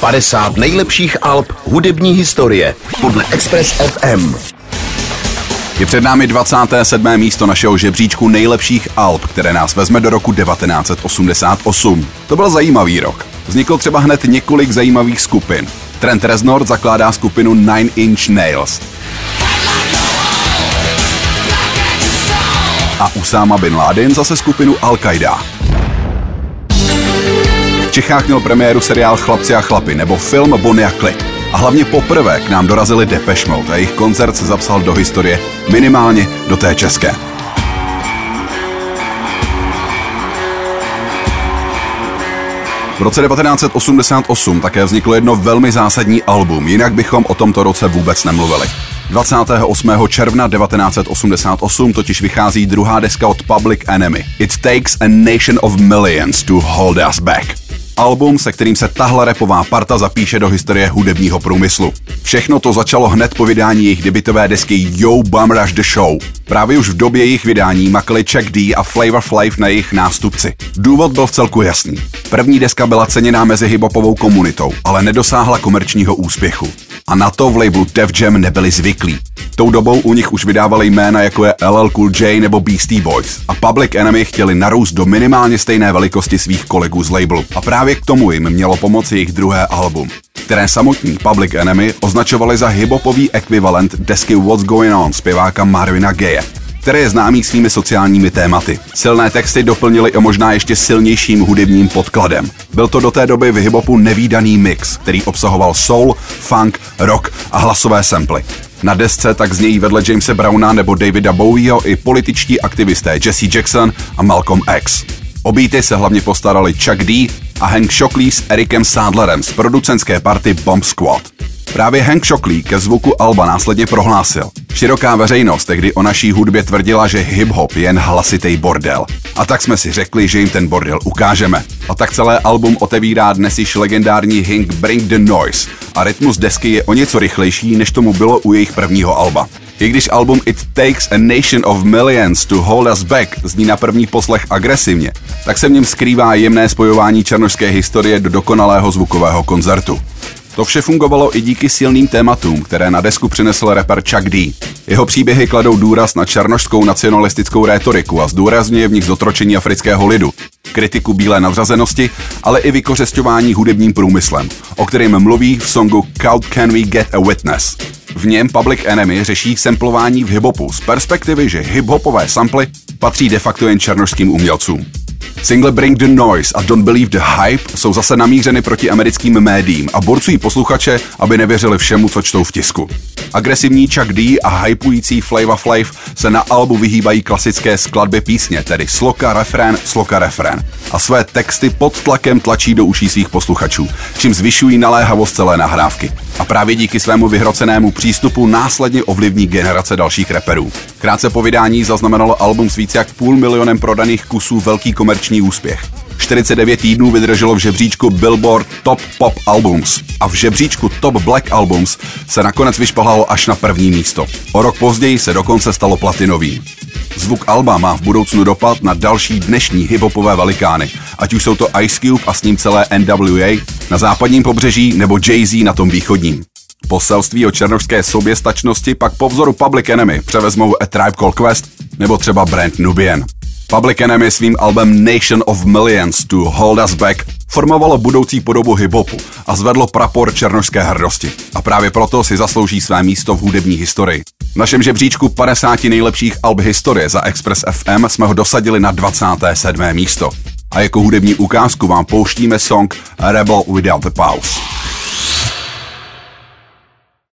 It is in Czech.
50 nejlepších alb hudební historie podle Express FM. Je před námi 27. místo našeho žebříčku nejlepších alb, které nás vezme do roku 1988. To byl zajímavý rok. Vzniklo třeba hned několik zajímavých skupin. Trent Reznor zakládá skupinu Nine Inch Nails. A Usama Bin Laden zase skupinu Al-Qaida. Čechách měl premiéru seriál Chlapci a chlapy nebo film Bonnie a Clyde. A hlavně poprvé k nám dorazili Depeche Mode a jejich koncert se zapsal do historie minimálně do té české. V roce 1988 také vzniklo jedno velmi zásadní album, jinak bychom o tomto roce vůbec nemluvili. 28. června 1988 totiž vychází druhá deska od Public Enemy. It takes a nation of millions to hold us back. Album, se kterým se tahle repová parta zapíše do historie hudebního průmyslu. Všechno to začalo hned po vydání jejich debitové desky Yo Bum Rush The Show. Právě už v době jejich vydání makali Chuck D a Flavor Flav na jejich nástupci. Důvod byl v celku jasný. První deska byla ceněná mezi hiphopovou komunitou, ale nedosáhla komerčního úspěchu. A na to v labelu Def Jam nebyli zvyklí. Tou dobou u nich už vydávali jména jako je LL Cool J nebo Beastie Boys a Public Enemy chtěli narůst do minimálně stejné velikosti svých kolegů z labelu. A právě k tomu jim mělo pomoci jejich druhé album, které samotní Public Enemy označovali za hiphopový ekvivalent desky What's Going On zpěváka Marvina Gaye který je známý svými sociálními tématy. Silné texty doplnili o možná ještě silnějším hudebním podkladem. Byl to do té doby v hiphopu nevýdaný mix, který obsahoval soul, funk, rock a hlasové samply. Na desce tak znějí vedle Jamesa Browna nebo Davida Bowieho i političtí aktivisté Jesse Jackson a Malcolm X. Obíty se hlavně postarali Chuck D a Hank Shockley s Erikem Sadlerem z producentské party Bomb Squad. Právě Hank Shockley ke zvuku Alba následně prohlásil. Široká veřejnost tehdy o naší hudbě tvrdila, že hip-hop je jen hlasitý bordel. A tak jsme si řekli, že jim ten bordel ukážeme. A tak celé album otevírá dnes již legendární Hank Bring the Noise a rytmus desky je o něco rychlejší, než tomu bylo u jejich prvního alba. I když album It Takes a Nation of Millions to Hold Us Back zní na první poslech agresivně, tak se v něm skrývá jemné spojování černožské historie do dokonalého zvukového koncertu. To vše fungovalo i díky silným tématům, které na desku přinesl rapper Chuck D. Jeho příběhy kladou důraz na černožskou nacionalistickou rétoriku a zdůrazňuje v nich zotročení afrického lidu, kritiku bílé nadřazenosti, ale i vykořesťování hudebním průmyslem, o kterém mluví v songu How Can We Get a Witness. V něm Public Enemy řeší samplování v hiphopu z perspektivy, že hiphopové samply patří de facto jen černožským umělcům. Single Bring the Noise a Don't Believe the Hype jsou zase namířeny proti americkým médiím a borcují posluchače, aby nevěřili všemu, co čtou v tisku. Agresivní Chuck D a hypující Flava Flav se na albu vyhýbají klasické skladby písně, tedy sloka, refrén, sloka, refrén. A své texty pod tlakem tlačí do uší svých posluchačů, čím zvyšují naléhavost celé nahrávky. A právě díky svému vyhrocenému přístupu následně ovlivní generace dalších reperů. Krátce po vydání zaznamenalo album s více jak půl milionem prodaných kusů velký komerční úspěch. 49 týdnů vydrželo v žebříčku Billboard Top Pop Albums a v žebříčku Top Black Albums se nakonec vyšplhalo až na první místo. O rok později se dokonce stalo platinovým. Zvuk Alba má v budoucnu dopad na další dnešní hiphopové velikány, ať už jsou to Ice Cube a s ním celé NWA na západním pobřeží nebo Jay-Z na tom východním. Poselství o černožské soběstačnosti pak po vzoru Public Enemy převezmou A Tribe Called Quest nebo třeba Brand Nubian. Public Enemy svým albem Nation of Millions to Hold Us Back formovalo budoucí podobu hiphopu a zvedlo prapor černožské hrdosti. A právě proto si zaslouží své místo v hudební historii. V našem žebříčku 50 nejlepších alb historie za Express FM jsme ho dosadili na 27. místo. A jako hudební ukázku vám pouštíme song Rebel Without a Pause.